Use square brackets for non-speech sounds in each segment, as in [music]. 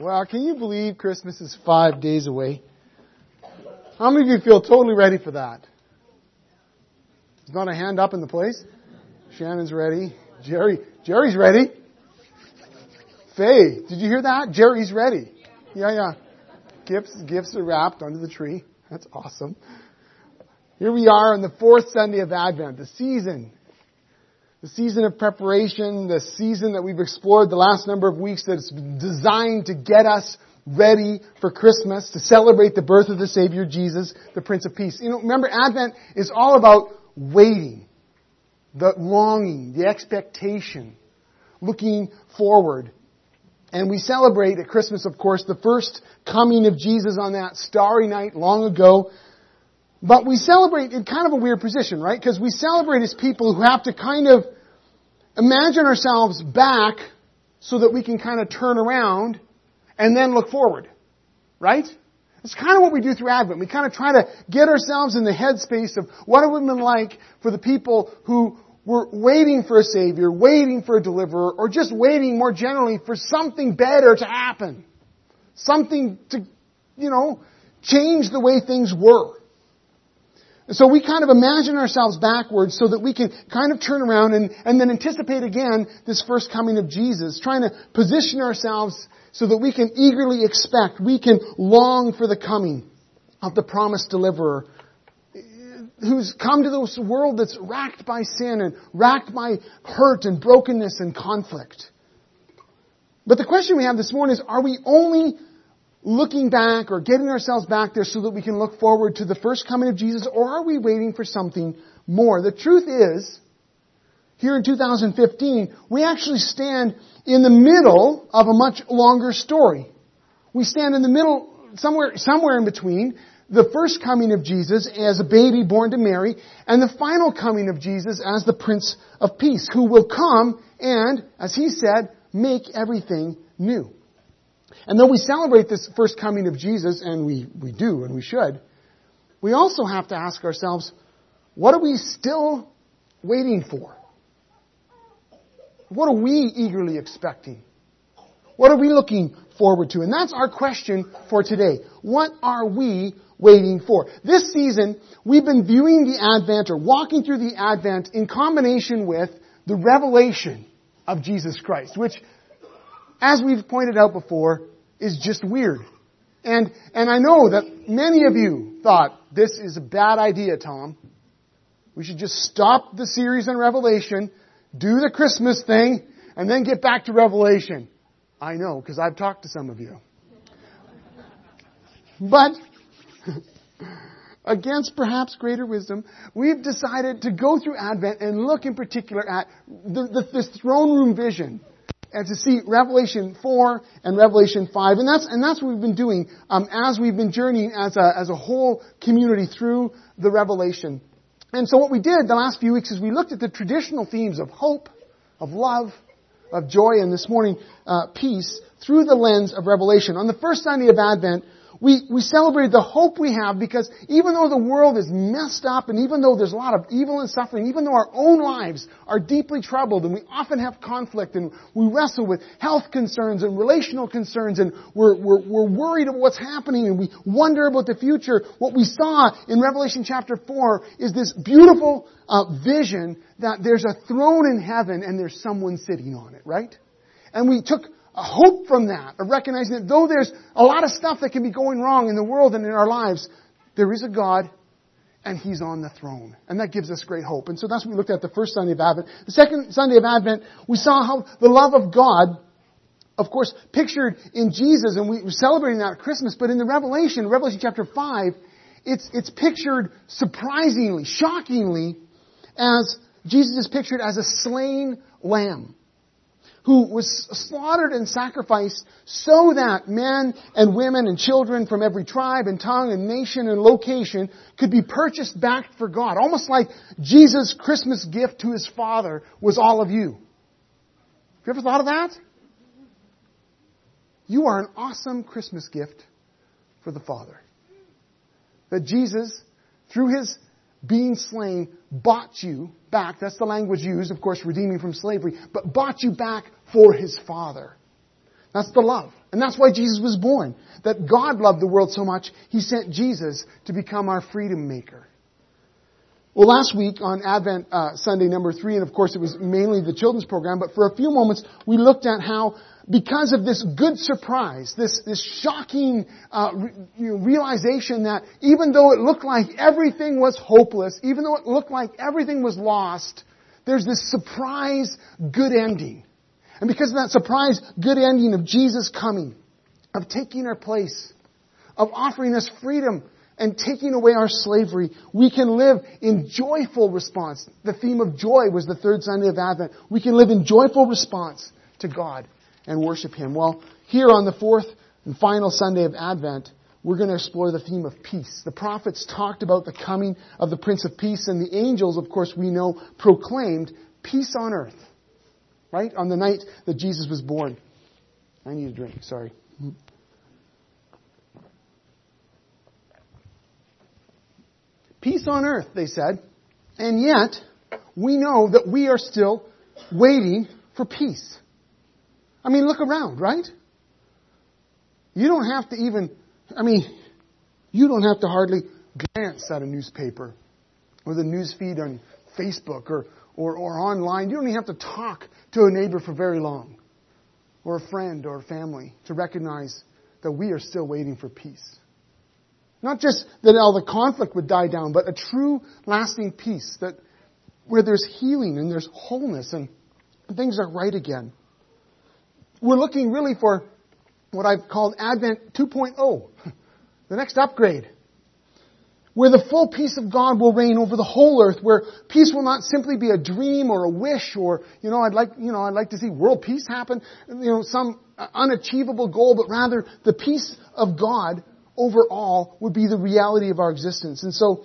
Well, can you believe Christmas is five days away? How many of you feel totally ready for that? There's not a hand up in the place. Shannon's ready. Jerry, Jerry's ready. Faye, did you hear that? Jerry's ready. Yeah, yeah. Gifts, gifts are wrapped under the tree. That's awesome. Here we are on the fourth Sunday of Advent, the season the season of preparation, the season that we've explored the last number of weeks that's designed to get us ready for Christmas, to celebrate the birth of the Savior Jesus, the Prince of Peace. You know, remember Advent is all about waiting, the longing, the expectation, looking forward. And we celebrate at Christmas, of course, the first coming of Jesus on that starry night long ago. But we celebrate in kind of a weird position, right? Because we celebrate as people who have to kind of imagine ourselves back so that we can kind of turn around and then look forward. Right? It's kind of what we do through Advent. We kind of try to get ourselves in the headspace of what it would have been like for the people who were waiting for a Savior, waiting for a deliverer, or just waiting more generally for something better to happen. Something to, you know, change the way things were. So we kind of imagine ourselves backwards so that we can kind of turn around and, and then anticipate again this first coming of Jesus, trying to position ourselves so that we can eagerly expect, we can long for the coming of the promised deliverer who's come to this world that's racked by sin and racked by hurt and brokenness and conflict. But the question we have this morning is, are we only looking back or getting ourselves back there so that we can look forward to the first coming of Jesus, or are we waiting for something more? The truth is, here in 2015, we actually stand in the middle of a much longer story. We stand in the middle, somewhere, somewhere in between, the first coming of Jesus as a baby born to Mary, and the final coming of Jesus as the Prince of Peace, who will come and, as he said, make everything new. And though we celebrate this first coming of Jesus, and we, we do, and we should, we also have to ask ourselves, what are we still waiting for? What are we eagerly expecting? What are we looking forward to? And that's our question for today. What are we waiting for? This season, we've been viewing the Advent or walking through the Advent in combination with the revelation of Jesus Christ, which as we've pointed out before, is just weird. And, and I know that many of you thought, this is a bad idea, Tom. We should just stop the series on Revelation, do the Christmas thing, and then get back to Revelation. I know, because I've talked to some of you. But, [laughs] against perhaps greater wisdom, we've decided to go through Advent and look in particular at the, the, this throne room vision and to see Revelation 4 and Revelation 5. And that's, and that's what we've been doing um, as we've been journeying as a, as a whole community through the Revelation. And so what we did the last few weeks is we looked at the traditional themes of hope, of love, of joy, and this morning, uh, peace through the lens of Revelation. On the first Sunday of Advent, we, we celebrated the hope we have because even though the world is messed up and even though there's a lot of evil and suffering, even though our own lives are deeply troubled and we often have conflict and we wrestle with health concerns and relational concerns and we're, we're, we're worried about what's happening and we wonder about the future, what we saw in Revelation chapter 4 is this beautiful uh, vision that there's a throne in heaven and there's someone sitting on it, right? And we took a hope from that, of recognizing that though there's a lot of stuff that can be going wrong in the world and in our lives, there is a God and He's on the throne. And that gives us great hope. And so that's what we looked at the first Sunday of Advent. The second Sunday of Advent, we saw how the love of God, of course, pictured in Jesus, and we were celebrating that at Christmas, but in the Revelation, Revelation chapter 5, it's, it's pictured surprisingly, shockingly, as Jesus is pictured as a slain lamb who was slaughtered and sacrificed so that men and women and children from every tribe and tongue and nation and location could be purchased back for God. Almost like Jesus' Christmas gift to his Father was all of you. Have you ever thought of that? You are an awesome Christmas gift for the Father. That Jesus, through his being slain, bought you back. That's the language used, of course, redeeming from slavery, but bought you back for his Father. That's the love. And that's why Jesus was born. That God loved the world so much, He sent Jesus to become our freedom maker. Well, last week on Advent uh, Sunday number three, and of course it was mainly the children's program, but for a few moments we looked at how because of this good surprise, this, this shocking uh, re- you know, realization that even though it looked like everything was hopeless, even though it looked like everything was lost, there's this surprise good ending. And because of that surprise good ending of Jesus coming, of taking our place, of offering us freedom and taking away our slavery, we can live in joyful response. The theme of joy was the third Sunday of Advent. We can live in joyful response to God and worship Him. Well, here on the fourth and final Sunday of Advent, we're going to explore the theme of peace. The prophets talked about the coming of the Prince of Peace, and the angels, of course, we know, proclaimed peace on earth. Right? On the night that Jesus was born. I need a drink, sorry. Peace on earth, they said. And yet, we know that we are still waiting for peace. I mean, look around, right? You don't have to even, I mean, you don't have to hardly glance at a newspaper or the news feed on Facebook or, or, or online. You don't even have to talk to a neighbor for very long or a friend or a family to recognize that we are still waiting for peace. Not just that all the conflict would die down, but a true lasting peace that where there's healing and there's wholeness and things are right again. We're looking really for what I've called Advent 2.0, [laughs] the next upgrade, where the full peace of God will reign over the whole earth, where peace will not simply be a dream or a wish or, you know, I'd like, you know, I'd like to see world peace happen, you know, some uh, unachievable goal, but rather the peace of God over all would be the reality of our existence. And so,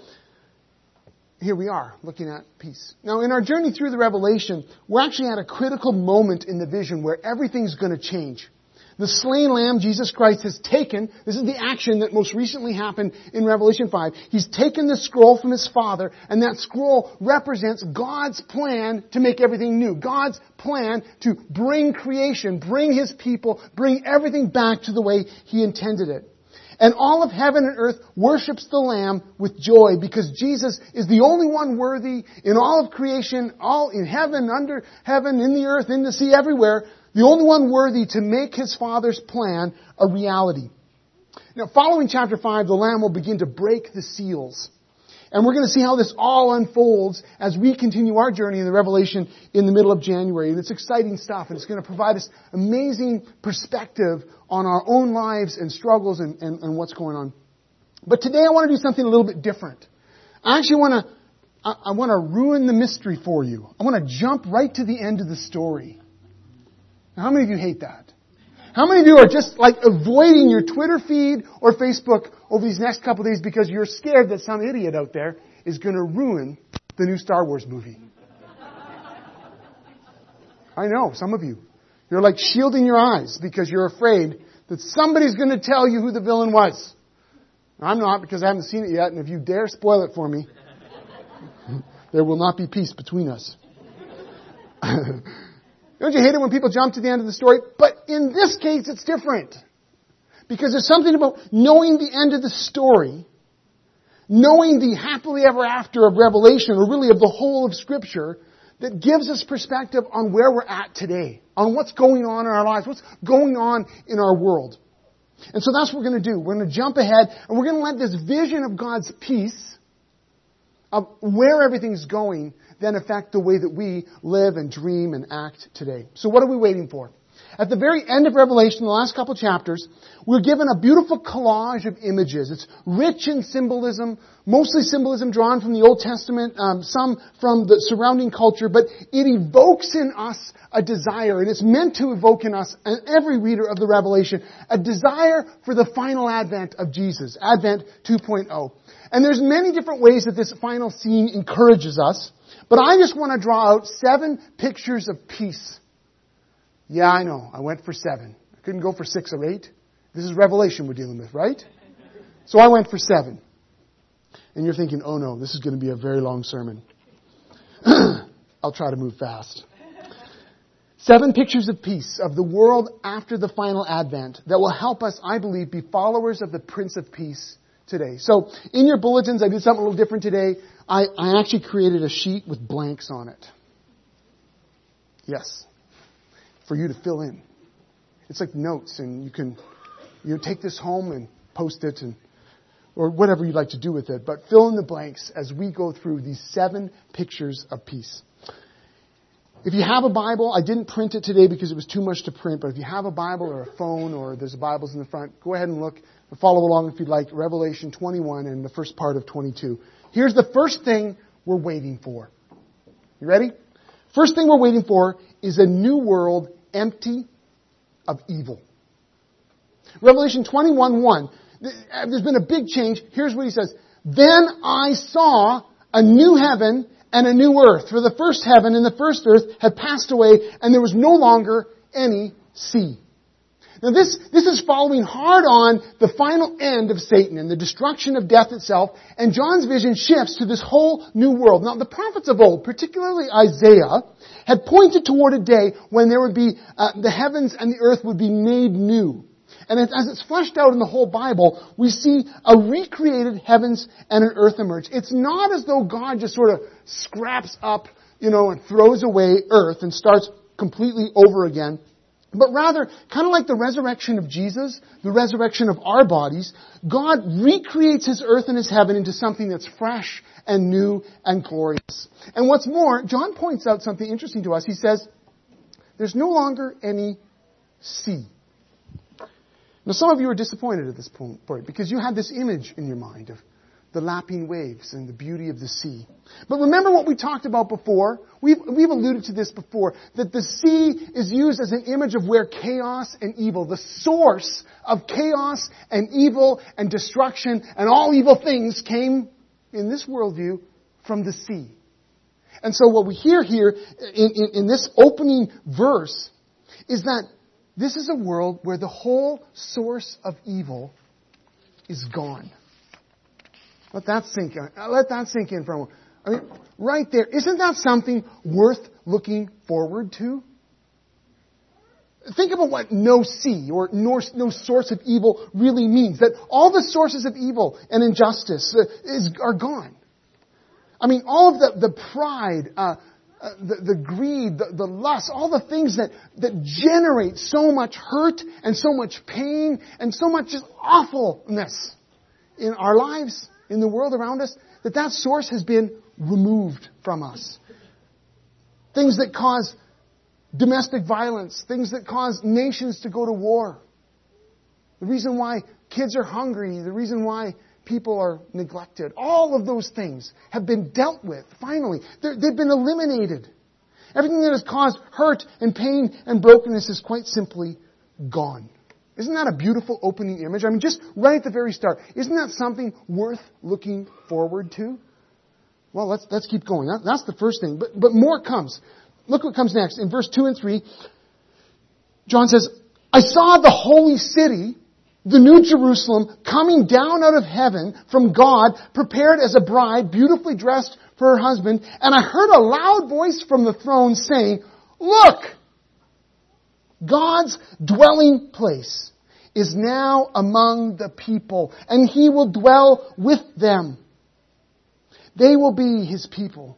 here we are looking at peace. Now, in our journey through the Revelation, we're actually at a critical moment in the vision where everything's going to change. The slain lamb, Jesus Christ, has taken, this is the action that most recently happened in Revelation 5. He's taken the scroll from his father, and that scroll represents God's plan to make everything new. God's plan to bring creation, bring his people, bring everything back to the way he intended it. And all of heaven and earth worships the Lamb with joy because Jesus is the only one worthy in all of creation, all in heaven, under heaven, in the earth, in the sea, everywhere, the only one worthy to make his Father's plan a reality. Now, following chapter 5, the Lamb will begin to break the seals. And we're going to see how this all unfolds as we continue our journey in the Revelation in the middle of January. And it's exciting stuff, and it's going to provide us amazing perspective on our own lives and struggles and, and, and what's going on. But today I want to do something a little bit different. I actually want to, I, I want to ruin the mystery for you. I want to jump right to the end of the story. Now, how many of you hate that? How many of you are just like avoiding your Twitter feed or Facebook over these next couple days because you're scared that some idiot out there is going to ruin the new Star Wars movie? I know, some of you. You're like shielding your eyes because you're afraid that somebody's going to tell you who the villain was. I'm not because I haven't seen it yet, and if you dare spoil it for me, [laughs] there will not be peace between us. [laughs] Don't you hate it when people jump to the end of the story? But in this case, it's different. Because there's something about knowing the end of the story, knowing the happily ever after of Revelation, or really of the whole of Scripture, that gives us perspective on where we're at today, on what's going on in our lives, what's going on in our world. And so that's what we're going to do. We're going to jump ahead and we're going to let this vision of God's peace, of where everything's going, then affect the way that we live and dream and act today. So what are we waiting for? At the very end of Revelation, the last couple chapters, we're given a beautiful collage of images. It's rich in symbolism, mostly symbolism drawn from the Old Testament, um, some from the surrounding culture, but it evokes in us a desire, and it's meant to evoke in us, and every reader of the Revelation, a desire for the final advent of Jesus, Advent 2.0. And there's many different ways that this final scene encourages us, but I just want to draw out seven pictures of peace yeah, I know. I went for seven. I couldn't go for six or eight. This is Revelation we're dealing with, right? So I went for seven. And you're thinking, oh no, this is going to be a very long sermon. [clears throat] I'll try to move fast. Seven pictures of peace, of the world after the final advent, that will help us, I believe, be followers of the Prince of Peace today. So, in your bulletins, I did something a little different today. I, I actually created a sheet with blanks on it. Yes. For you to fill in. It's like notes, and you can you know, take this home and post it and or whatever you'd like to do with it, but fill in the blanks as we go through these seven pictures of peace. If you have a Bible, I didn't print it today because it was too much to print, but if you have a Bible or a phone or there's Bibles in the front, go ahead and look follow along if you'd like. Revelation 21 and the first part of 22. Here's the first thing we're waiting for. You ready? First thing we're waiting for is a new world empty of evil. Revelation 21 1. Uh, there's been a big change. Here's what he says. Then I saw a new heaven and a new earth. For the first heaven and the first earth had passed away, and there was no longer any sea. Now this, this is following hard on the final end of Satan and the destruction of death itself, and John's vision shifts to this whole new world. Now the prophets of old, particularly Isaiah, had pointed toward a day when there would be, uh, the heavens and the earth would be made new. And as it's fleshed out in the whole Bible, we see a recreated heavens and an earth emerge. It's not as though God just sort of scraps up, you know, and throws away earth and starts completely over again. But rather, kind of like the resurrection of Jesus, the resurrection of our bodies, God recreates His earth and His heaven into something that's fresh and new and glorious. And what's more, John points out something interesting to us. He says, there's no longer any sea. Now, some of you are disappointed at this point because you had this image in your mind of the lapping waves and the beauty of the sea. But remember what we talked about before? We've, we've alluded to this before, that the sea is used as an image of where chaos and evil, the source of chaos and evil and destruction and all evil things came, in this worldview, from the sea. And so what we hear here in, in, in this opening verse is that this is a world where the whole source of evil is gone. Let that sink in. Let that sink in for a moment. I mean, right there, isn't that something worth looking forward to? Think about what no sea or no, no source of evil really means. That all the sources of evil and injustice uh, is, are gone. I mean, all of the, the pride, uh, uh, the, the, greed, the, the, lust, all the things that, that generate so much hurt and so much pain and so much just awfulness in our lives, in the world around us, that that source has been removed from us. Things that cause domestic violence, things that cause nations to go to war. The reason why kids are hungry, the reason why people are neglected. All of those things have been dealt with, finally. they have been eliminated. Everything that has caused hurt and pain and brokenness is quite simply gone. Isn't that a beautiful opening image? I mean, just right at the very start. Isn't that something worth looking forward to? Well, let's, let's keep going. That, that's the first thing. But, but more comes. Look what comes next. In verse 2 and 3, John says, I saw the holy city the new Jerusalem coming down out of heaven from God, prepared as a bride, beautifully dressed for her husband, and I heard a loud voice from the throne saying, Look! God's dwelling place is now among the people, and he will dwell with them. They will be his people,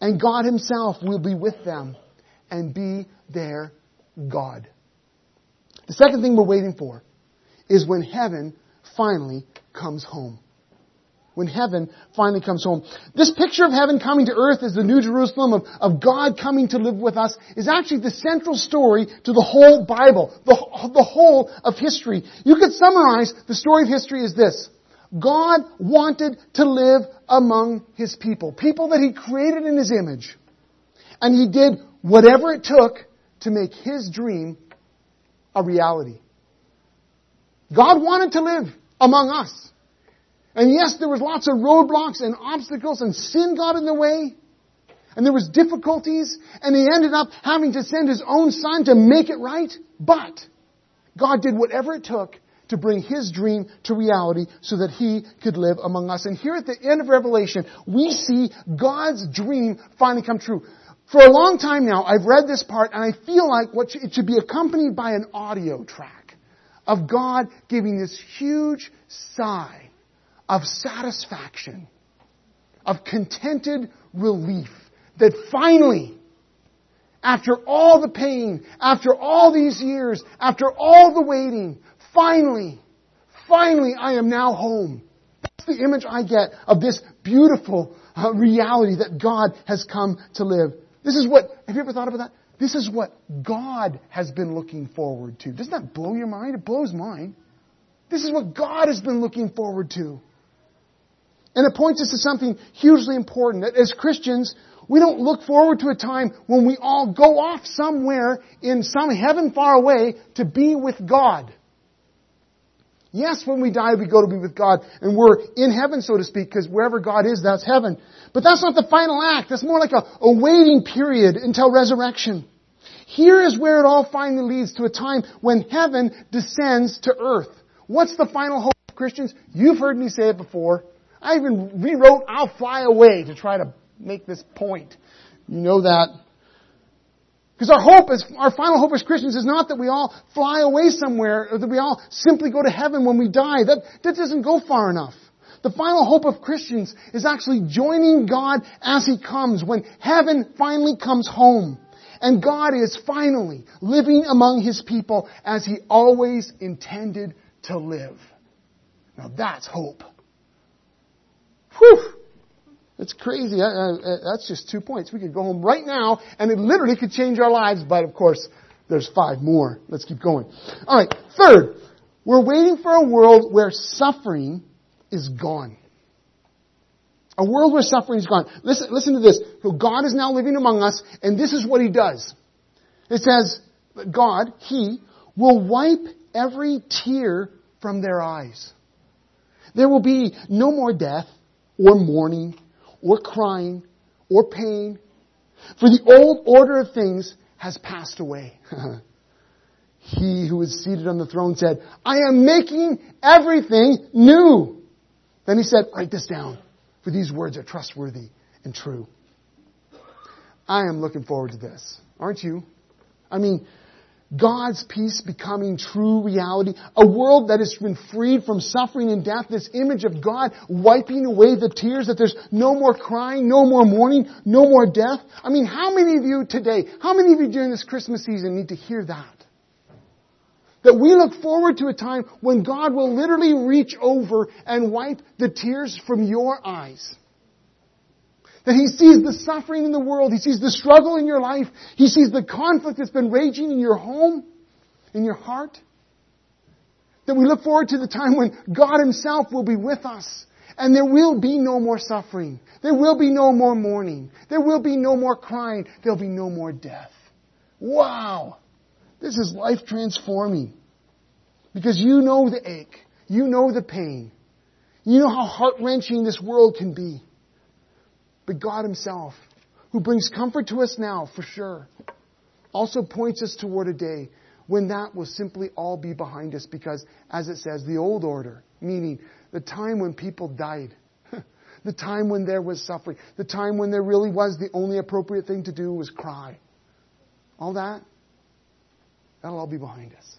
and God himself will be with them and be their God. The second thing we're waiting for is when heaven finally comes home. When heaven finally comes home. This picture of heaven coming to earth as the New Jerusalem of, of God coming to live with us is actually the central story to the whole Bible, the, the whole of history. You could summarize the story of history as this. God wanted to live among His people, people that He created in His image. And He did whatever it took to make His dream a reality. God wanted to live among us. And yes, there was lots of roadblocks and obstacles and sin got in the way. And there was difficulties and he ended up having to send his own son to make it right. But God did whatever it took to bring his dream to reality so that he could live among us. And here at the end of Revelation, we see God's dream finally come true. For a long time now, I've read this part and I feel like what it should be accompanied by an audio track of God giving this huge sigh of satisfaction, of contented relief that finally, after all the pain, after all these years, after all the waiting, finally, finally I am now home. That's the image I get of this beautiful uh, reality that God has come to live. This is what, have you ever thought about that? This is what God has been looking forward to. Doesn't that blow your mind? It blows mine. This is what God has been looking forward to. And it points us to something hugely important that as Christians, we don't look forward to a time when we all go off somewhere in some heaven far away to be with God. Yes, when we die, we go to be with God, and we're in heaven, so to speak, because wherever God is, that's heaven. But that's not the final act. That's more like a, a waiting period until resurrection. Here is where it all finally leads to a time when heaven descends to earth. What's the final hope Christians? You've heard me say it before. I even rewrote I'll fly away to try to make this point. You know that. Because our hope is, our final hope as Christians is not that we all fly away somewhere or that we all simply go to heaven when we die. That, that doesn't go far enough. The final hope of Christians is actually joining God as He comes when heaven finally comes home. And God is finally living among His people as He always intended to live. Now that's hope. Whew! It's crazy. That's just two points. We could go home right now and it literally could change our lives, but of course, there's five more. Let's keep going. Alright, third, we're waiting for a world where suffering is gone. A world where suffering is gone. Listen, listen to this. God is now living among us, and this is what He does. It says, God, He, will wipe every tear from their eyes. There will be no more death, or mourning, or crying or pain, for the old order of things has passed away. [laughs] he who is seated on the throne said, I am making everything new. Then he said, write this down, for these words are trustworthy and true. I am looking forward to this. Aren't you? I mean, God's peace becoming true reality. A world that has been freed from suffering and death. This image of God wiping away the tears, that there's no more crying, no more mourning, no more death. I mean, how many of you today, how many of you during this Christmas season need to hear that? That we look forward to a time when God will literally reach over and wipe the tears from your eyes. That He sees the suffering in the world. He sees the struggle in your life. He sees the conflict that's been raging in your home, in your heart. That we look forward to the time when God Himself will be with us. And there will be no more suffering. There will be no more mourning. There will be no more crying. There'll be no more death. Wow! This is life transforming. Because you know the ache. You know the pain. You know how heart wrenching this world can be but God Himself, who brings comfort to us now, for sure, also points us toward a day when that will simply all be behind us because, as it says, the old order, meaning the time when people died, [laughs] the time when there was suffering, the time when there really was the only appropriate thing to do was cry. All that, that'll all be behind us.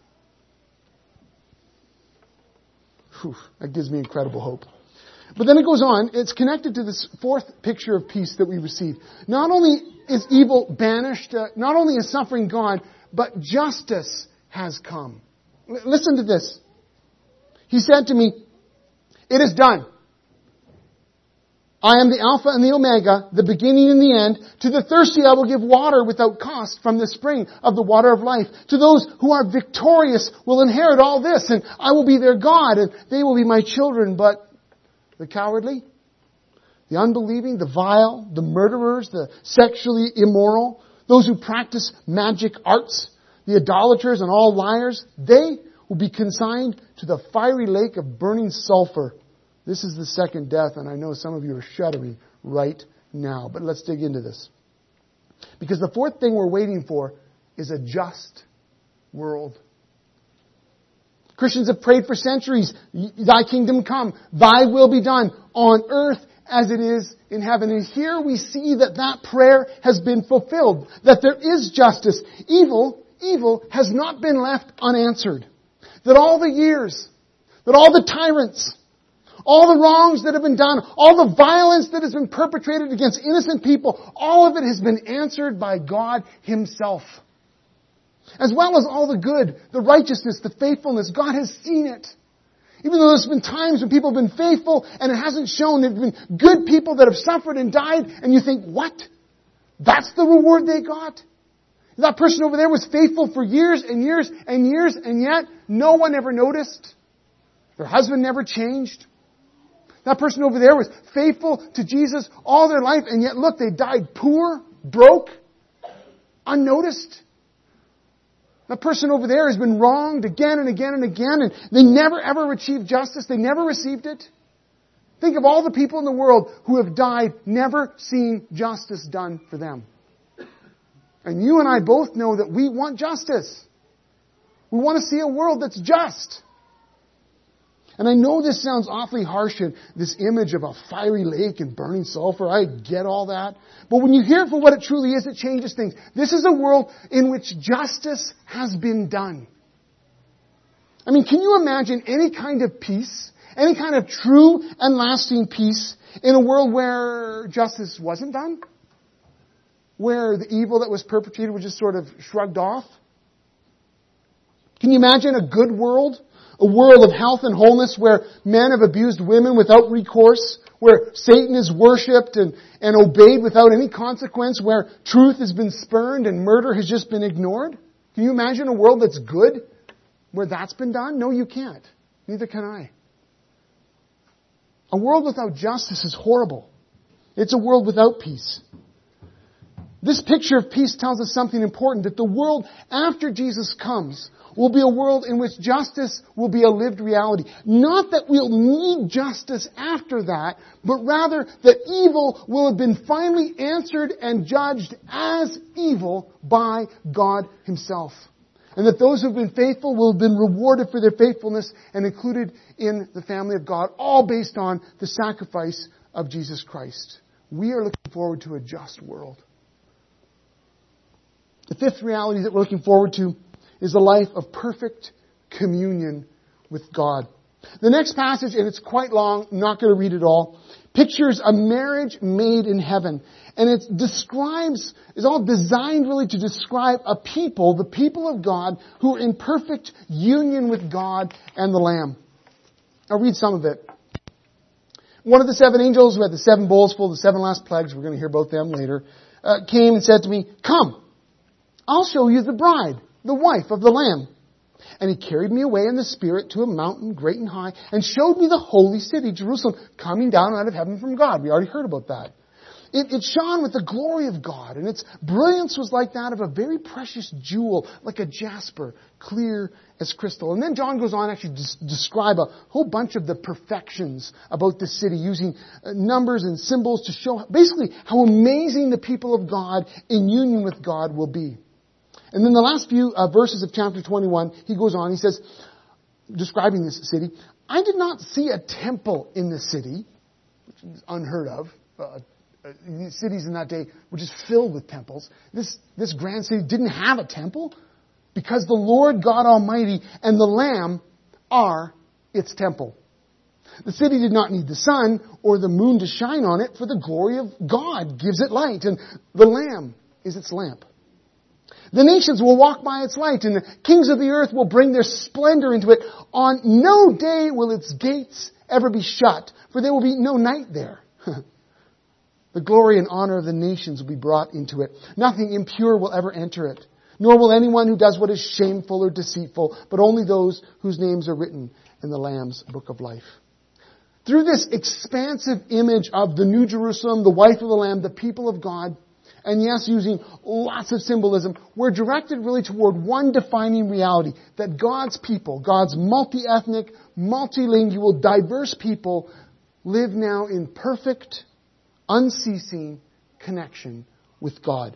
Whew, that gives me incredible hope. But then it goes on, it's connected to this fourth picture of peace that we receive. Not only is evil banished, uh, not only is suffering gone, but justice has come. L- listen to this. He said to me, it is done. I am the Alpha and the Omega, the beginning and the end. To the thirsty I will give water without cost from the spring of the water of life. To those who are victorious will inherit all this, and I will be their God, and they will be my children. But the cowardly, the unbelieving, the vile, the murderers, the sexually immoral, those who practice magic arts, the idolaters and all liars, they will be consigned to the fiery lake of burning sulfur. This is the second death, and I know some of you are shuddering right now. But let's dig into this. Because the fourth thing we're waiting for is a just world. Christians have prayed for centuries, Thy kingdom come, Thy will be done on earth as it is in heaven. And here we see that that prayer has been fulfilled, that there is justice. Evil, evil has not been left unanswered. That all the years, that all the tyrants, all the wrongs that have been done, all the violence that has been perpetrated against innocent people, all of it has been answered by God Himself. As well as all the good, the righteousness, the faithfulness, God has seen it. Even though there's been times when people have been faithful and it hasn't shown, there have been good people that have suffered and died, and you think, what? That's the reward they got? That person over there was faithful for years and years and years, and yet no one ever noticed. Their husband never changed. That person over there was faithful to Jesus all their life, and yet look, they died poor, broke, unnoticed. That person over there has been wronged again and again and again, and they never ever achieved justice. They never received it. Think of all the people in the world who have died never seeing justice done for them. And you and I both know that we want justice. We want to see a world that's just. And I know this sounds awfully harsh this image of a fiery lake and burning sulfur. I get all that. But when you hear it for what it truly is, it changes things. This is a world in which justice has been done. I mean, can you imagine any kind of peace, any kind of true and lasting peace in a world where justice wasn't done? Where the evil that was perpetrated was just sort of shrugged off? Can you imagine a good world a world of health and wholeness where men have abused women without recourse, where Satan is worshipped and, and obeyed without any consequence, where truth has been spurned and murder has just been ignored? Can you imagine a world that's good where that's been done? No, you can't. Neither can I. A world without justice is horrible. It's a world without peace. This picture of peace tells us something important, that the world after Jesus comes will be a world in which justice will be a lived reality. Not that we'll need justice after that, but rather that evil will have been finally answered and judged as evil by God Himself. And that those who have been faithful will have been rewarded for their faithfulness and included in the family of God, all based on the sacrifice of Jesus Christ. We are looking forward to a just world. The fifth reality that we're looking forward to is a life of perfect communion with God. The next passage, and it's quite long, I'm not going to read it all, pictures a marriage made in heaven. And it describes, is all designed really to describe a people, the people of God, who are in perfect union with God and the Lamb. I'll read some of it. One of the seven angels who had the seven bowls full of the seven last plagues, we're going to hear about them later, uh, came and said to me, Come, I'll show you the bride the wife of the Lamb. And he carried me away in the Spirit to a mountain great and high and showed me the holy city, Jerusalem, coming down out of heaven from God. We already heard about that. It, it, shone with the glory of God, and its brilliance was like that of a very precious jewel, like a jasper, clear as crystal. And then John goes on actually to describe a whole bunch of the perfections about the city, using uh, numbers and symbols to show basically how amazing the people of God in union with God will be. And then the last few uh, verses of chapter 21, he goes on, he says, describing this city, I did not see a temple in the city, which is unheard of. Uh, uh, cities in that day were just filled with temples. This, this grand city didn't have a temple because the Lord God Almighty and the Lamb are its temple. The city did not need the sun or the moon to shine on it, for the glory of God gives it light, and the Lamb is its lamp. The nations will walk by its light, and the kings of the earth will bring their splendor into it. On no day will its gates ever be shut, for there will be no night there. [laughs] the glory and honor of the nations will be brought into it. Nothing impure will ever enter it, nor will anyone who does what is shameful or deceitful, but only those whose names are written in the Lamb's book of life. Through this expansive image of the New Jerusalem, the wife of the Lamb, the people of God, and yes, using lots of symbolism, we're directed really toward one defining reality that God's people, God's multi ethnic, multilingual, diverse people, live now in perfect, unceasing connection with God.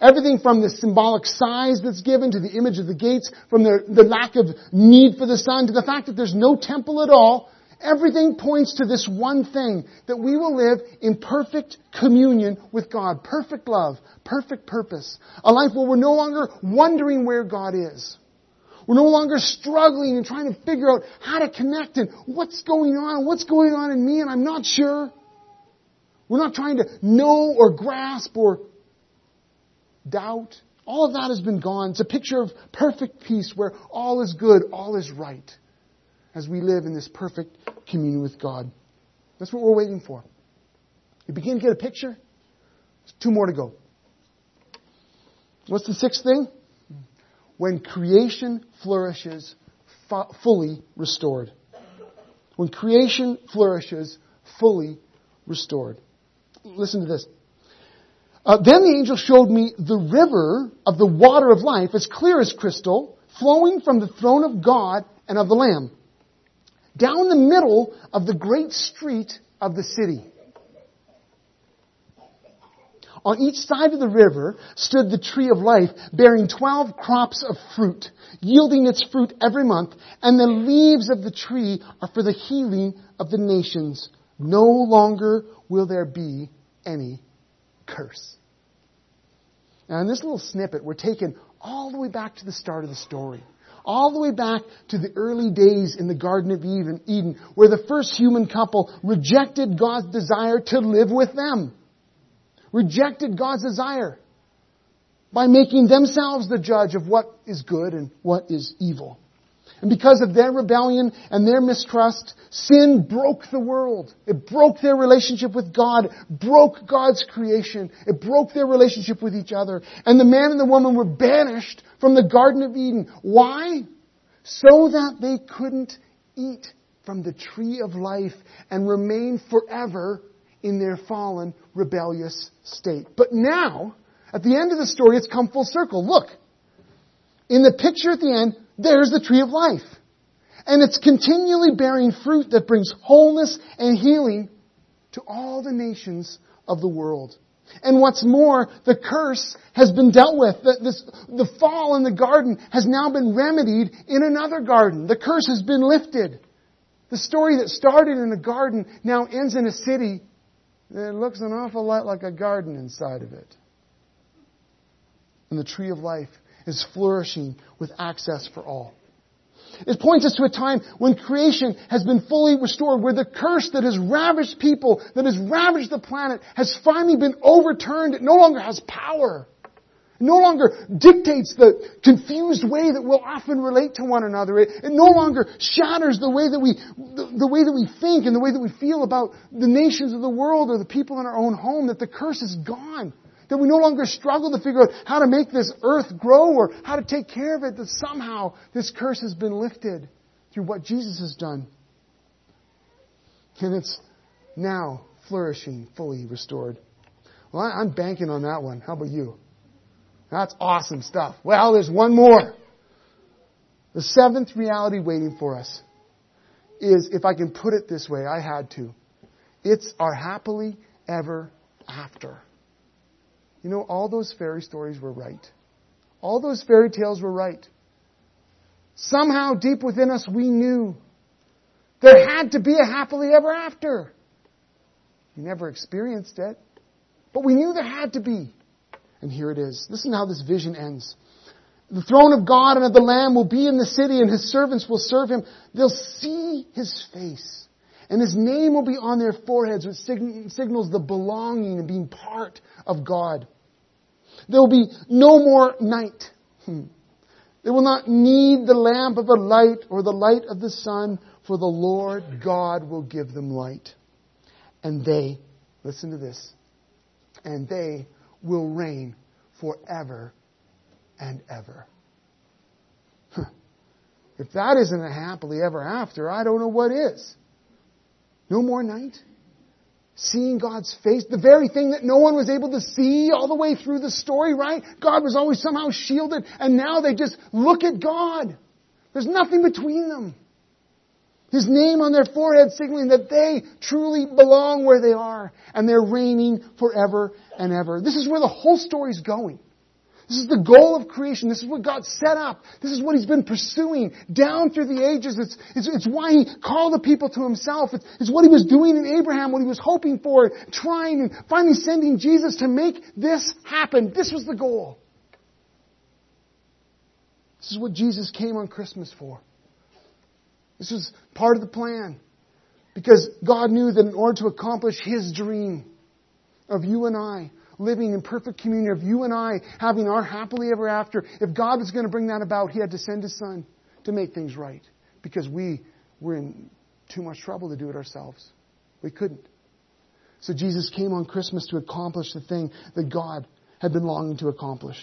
Everything from the symbolic size that's given to the image of the gates, from the, the lack of need for the sun to the fact that there's no temple at all, Everything points to this one thing, that we will live in perfect communion with God, perfect love, perfect purpose. A life where we're no longer wondering where God is. We're no longer struggling and trying to figure out how to connect and what's going on, what's going on in me and I'm not sure. We're not trying to know or grasp or doubt. All of that has been gone. It's a picture of perfect peace where all is good, all is right as we live in this perfect communion with God. That's what we're waiting for. You begin to get a picture? There's two more to go. What's the sixth thing? When creation flourishes, fully restored. When creation flourishes, fully restored. Listen to this. Uh, then the angel showed me the river of the water of life, as clear as crystal, flowing from the throne of God and of the Lamb down the middle of the great street of the city. On each side of the river stood the tree of life, bearing twelve crops of fruit, yielding its fruit every month, and the leaves of the tree are for the healing of the nations. No longer will there be any curse. Now in this little snippet, we're taken all the way back to the start of the story all the way back to the early days in the Garden of Eden, where the first human couple rejected God's desire to live with them. Rejected God's desire by making themselves the judge of what is good and what is evil. And because of their rebellion and their mistrust, sin broke the world. It broke their relationship with God, broke God's creation. It broke their relationship with each other. And the man and the woman were banished from the Garden of Eden. Why? So that they couldn't eat from the tree of life and remain forever in their fallen, rebellious state. But now, at the end of the story, it's come full circle. Look. In the picture at the end, there's the tree of life. And it's continually bearing fruit that brings wholeness and healing to all the nations of the world. And what's more, the curse has been dealt with. The, this, the fall in the garden has now been remedied in another garden. The curse has been lifted. The story that started in a garden now ends in a city that looks an awful lot like a garden inside of it. And the tree of life is flourishing with access for all. It points us to a time when creation has been fully restored, where the curse that has ravaged people, that has ravaged the planet, has finally been overturned. It no longer has power. It no longer dictates the confused way that we'll often relate to one another. It, it no longer shatters the way that we, the, the way that we think and the way that we feel about the nations of the world or the people in our own home, that the curse is gone. That we no longer struggle to figure out how to make this earth grow or how to take care of it, that somehow this curse has been lifted through what Jesus has done. And it's now flourishing, fully restored. Well, I'm banking on that one. How about you? That's awesome stuff. Well, there's one more. The seventh reality waiting for us is, if I can put it this way, I had to. It's our happily ever after. You know, all those fairy stories were right. All those fairy tales were right. Somehow deep within us we knew there had to be a happily ever after. We never experienced it, but we knew there had to be. And here it is. Listen to how this vision ends. The throne of God and of the Lamb will be in the city and his servants will serve him. They'll see his face. And his name will be on their foreheads, which signals the belonging and being part of God. There will be no more night. Hmm. They will not need the lamp of a light or the light of the sun, for the Lord God will give them light. And they, listen to this, and they will reign forever and ever. If that isn't a happily ever after, I don't know what is. No more night? Seeing God's face, the very thing that no one was able to see all the way through the story, right? God was always somehow shielded, and now they just look at God. There's nothing between them. His name on their forehead signaling that they truly belong where they are, and they're reigning forever and ever. This is where the whole story's going. This is the goal of creation. This is what God set up. This is what He's been pursuing down through the ages. It's, it's, it's why He called the people to Himself. It's, it's what He was doing in Abraham, what He was hoping for, trying, and finally sending Jesus to make this happen. This was the goal. This is what Jesus came on Christmas for. This was part of the plan. Because God knew that in order to accomplish His dream of you and I living in perfect communion, of you and I having our happily ever after, if God was going to bring that about, He had to send His Son to make things right. Because we were in too much trouble to do it ourselves. We couldn't. So Jesus came on Christmas to accomplish the thing that God had been longing to accomplish.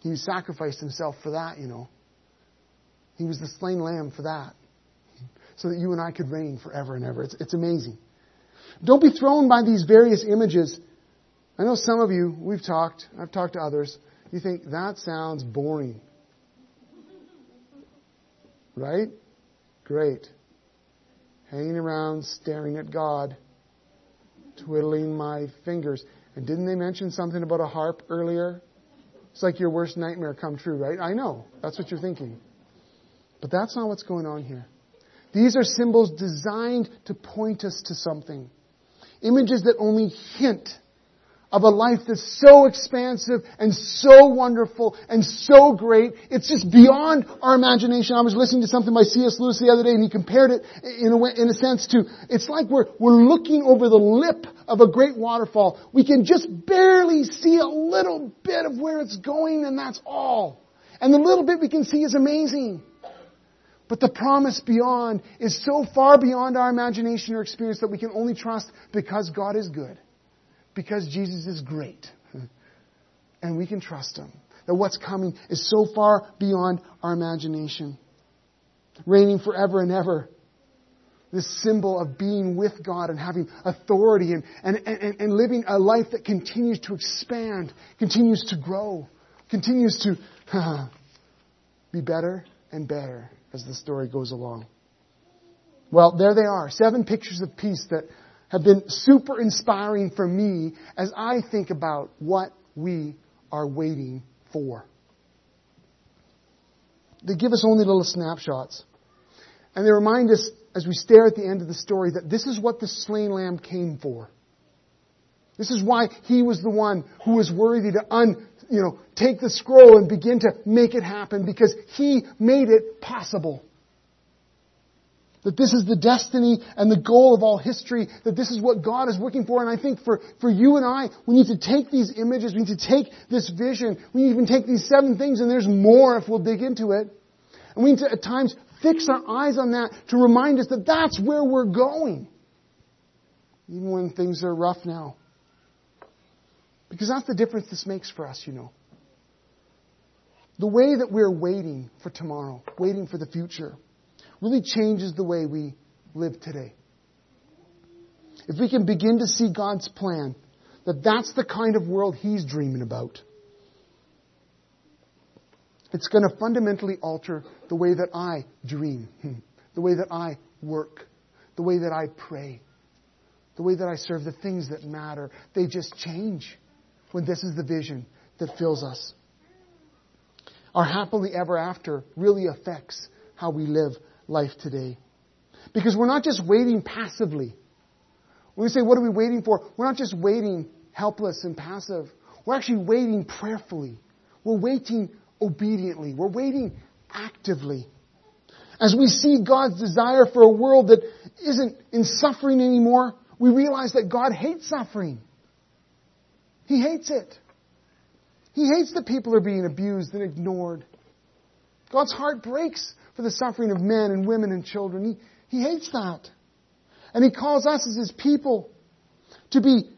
He sacrificed himself for that, you know. He was the slain lamb for that. So that you and I could reign forever and ever. It's, it's amazing. Don't be thrown by these various images. I know some of you, we've talked, I've talked to others, you think that sounds boring. Right? Great. Hanging around, staring at God, twiddling my fingers. And didn't they mention something about a harp earlier? It's like your worst nightmare come true, right? I know. That's what you're thinking. But that's not what's going on here. These are symbols designed to point us to something. Images that only hint of a life that's so expansive and so wonderful and so great. It's just beyond our imagination. I was listening to something by C.S. Lewis the other day and he compared it in a, way, in a sense to, it's like we're, we're looking over the lip of a great waterfall. We can just barely see a little bit of where it's going and that's all. And the little bit we can see is amazing. But the promise beyond is so far beyond our imagination or experience that we can only trust because God is good because Jesus is great. [laughs] And we can trust Him. That what's coming is so far beyond our imagination. Reigning forever and ever. This symbol of being with God and having authority and, and, and, and living a life that continues to expand, continues to grow, continues to [laughs] be better and better as the story goes along. Well, there they are. Seven pictures of peace that have been super inspiring for me as I think about what we are waiting for. They give us only little snapshots. And they remind us as we stare at the end of the story that this is what the slain lamb came for. This is why he was the one who was worthy to un, you know, take the scroll and begin to make it happen because he made it possible. That this is the destiny and the goal of all history, that this is what God is working for. And I think for, for you and I, we need to take these images, we need to take this vision, we need to even take these seven things, and there's more if we'll dig into it. And we need to at times fix our eyes on that to remind us that that's where we're going. Even when things are rough now. Because that's the difference this makes for us, you know. The way that we're waiting for tomorrow, waiting for the future really changes the way we live today. If we can begin to see God's plan, that that's the kind of world He's dreaming about, it's going to fundamentally alter the way that I dream, hmm, the way that I work, the way that I pray, the way that I serve, the things that matter. They just change when this is the vision that fills us. Our happily ever after really affects how we live life today. Because we're not just waiting passively. When we say, what are we waiting for? We're not just waiting helpless and passive. We're actually waiting prayerfully. We're waiting obediently. We're waiting actively. As we see God's desire for a world that isn't in suffering anymore, we realize that God hates suffering. He hates it. He hates that people are being abused and ignored. God's heart breaks for the suffering of men and women and children. He, he hates that. And He calls us as His people to be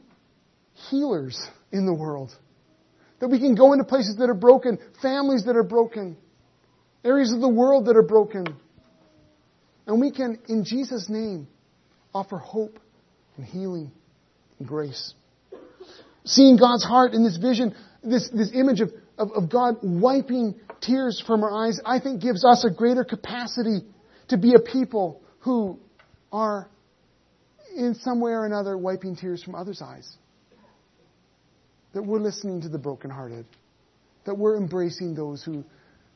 healers in the world. That we can go into places that are broken, families that are broken, areas of the world that are broken. And we can, in Jesus' name, offer hope and healing and grace. Seeing God's heart in this vision, this, this image of, of, of God wiping tears from our eyes, I think gives us a greater capacity to be a people who are in some way or another wiping tears from others' eyes. that we're listening to the brokenhearted, that we're embracing those who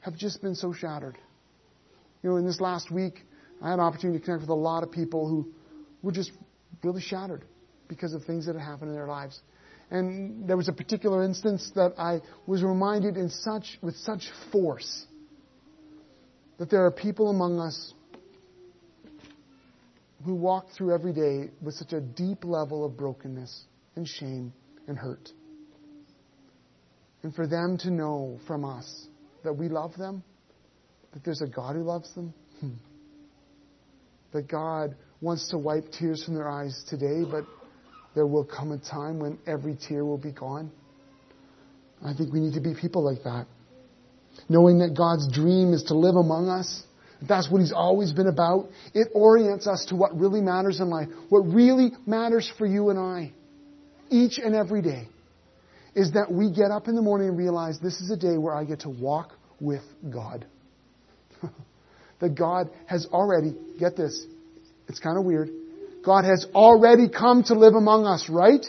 have just been so shattered. You know, in this last week, I had an opportunity to connect with a lot of people who were just really shattered because of things that had happened in their lives. And there was a particular instance that I was reminded in such, with such force that there are people among us who walk through every day with such a deep level of brokenness and shame and hurt. And for them to know from us that we love them, that there's a God who loves them, hmm. that God wants to wipe tears from their eyes today, but there will come a time when every tear will be gone. I think we need to be people like that. Knowing that God's dream is to live among us. That's what He's always been about. It orients us to what really matters in life. What really matters for you and I, each and every day, is that we get up in the morning and realize this is a day where I get to walk with God. [laughs] that God has already, get this, it's kind of weird, God has already come to live among us, right?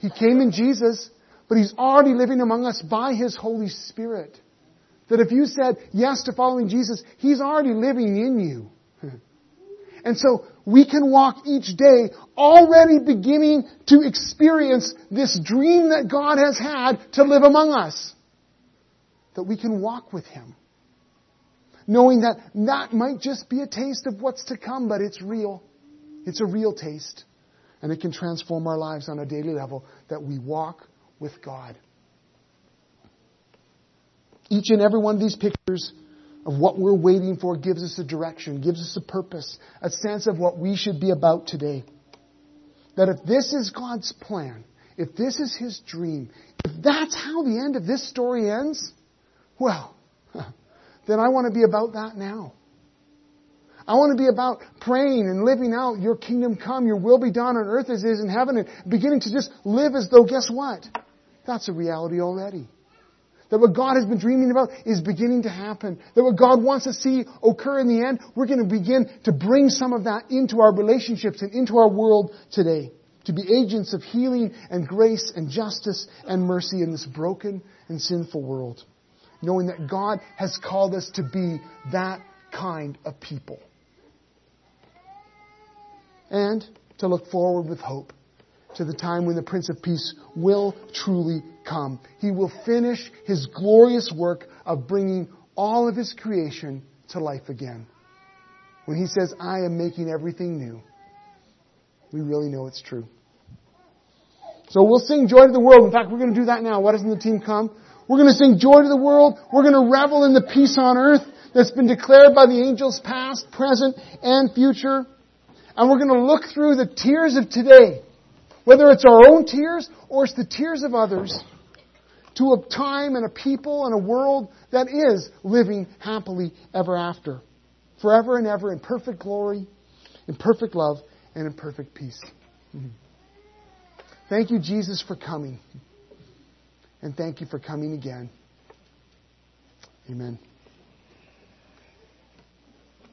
He came in Jesus, but He's already living among us by His Holy Spirit. That if you said yes to following Jesus, He's already living in you. [laughs] And so we can walk each day already beginning to experience this dream that God has had to live among us. That we can walk with Him. Knowing that that might just be a taste of what's to come, but it's real. It's a real taste. And it can transform our lives on a daily level that we walk with God. Each and every one of these pictures of what we're waiting for gives us a direction, gives us a purpose, a sense of what we should be about today. That if this is God's plan, if this is His dream, if that's how the end of this story ends, well, [laughs] then I want to be about that now. I want to be about praying and living out your kingdom come, your will be done on earth as it is in heaven, and beginning to just live as though, guess what? That's a reality already. That what God has been dreaming about is beginning to happen. That what God wants to see occur in the end, we're going to begin to bring some of that into our relationships and into our world today. To be agents of healing and grace and justice and mercy in this broken and sinful world. Knowing that God has called us to be that kind of people and to look forward with hope to the time when the Prince of Peace will truly come. He will finish his glorious work of bringing all of his creation to life again. When he says, I am making everything new, we really know it's true. So we'll sing Joy to the World. In fact, we're going to do that now. Why doesn't the team come? We're going to sing Joy to the World. We're going to revel in the peace on earth that's been declared by the angels past, present, and future. And we're going to look through the tears of today, whether it's our own tears or it's the tears of others, to a time and a people and a world that is living happily ever after, forever and ever in perfect glory, in perfect love, and in perfect peace. Mm-hmm. Thank you, Jesus, for coming. And thank you for coming again. Amen.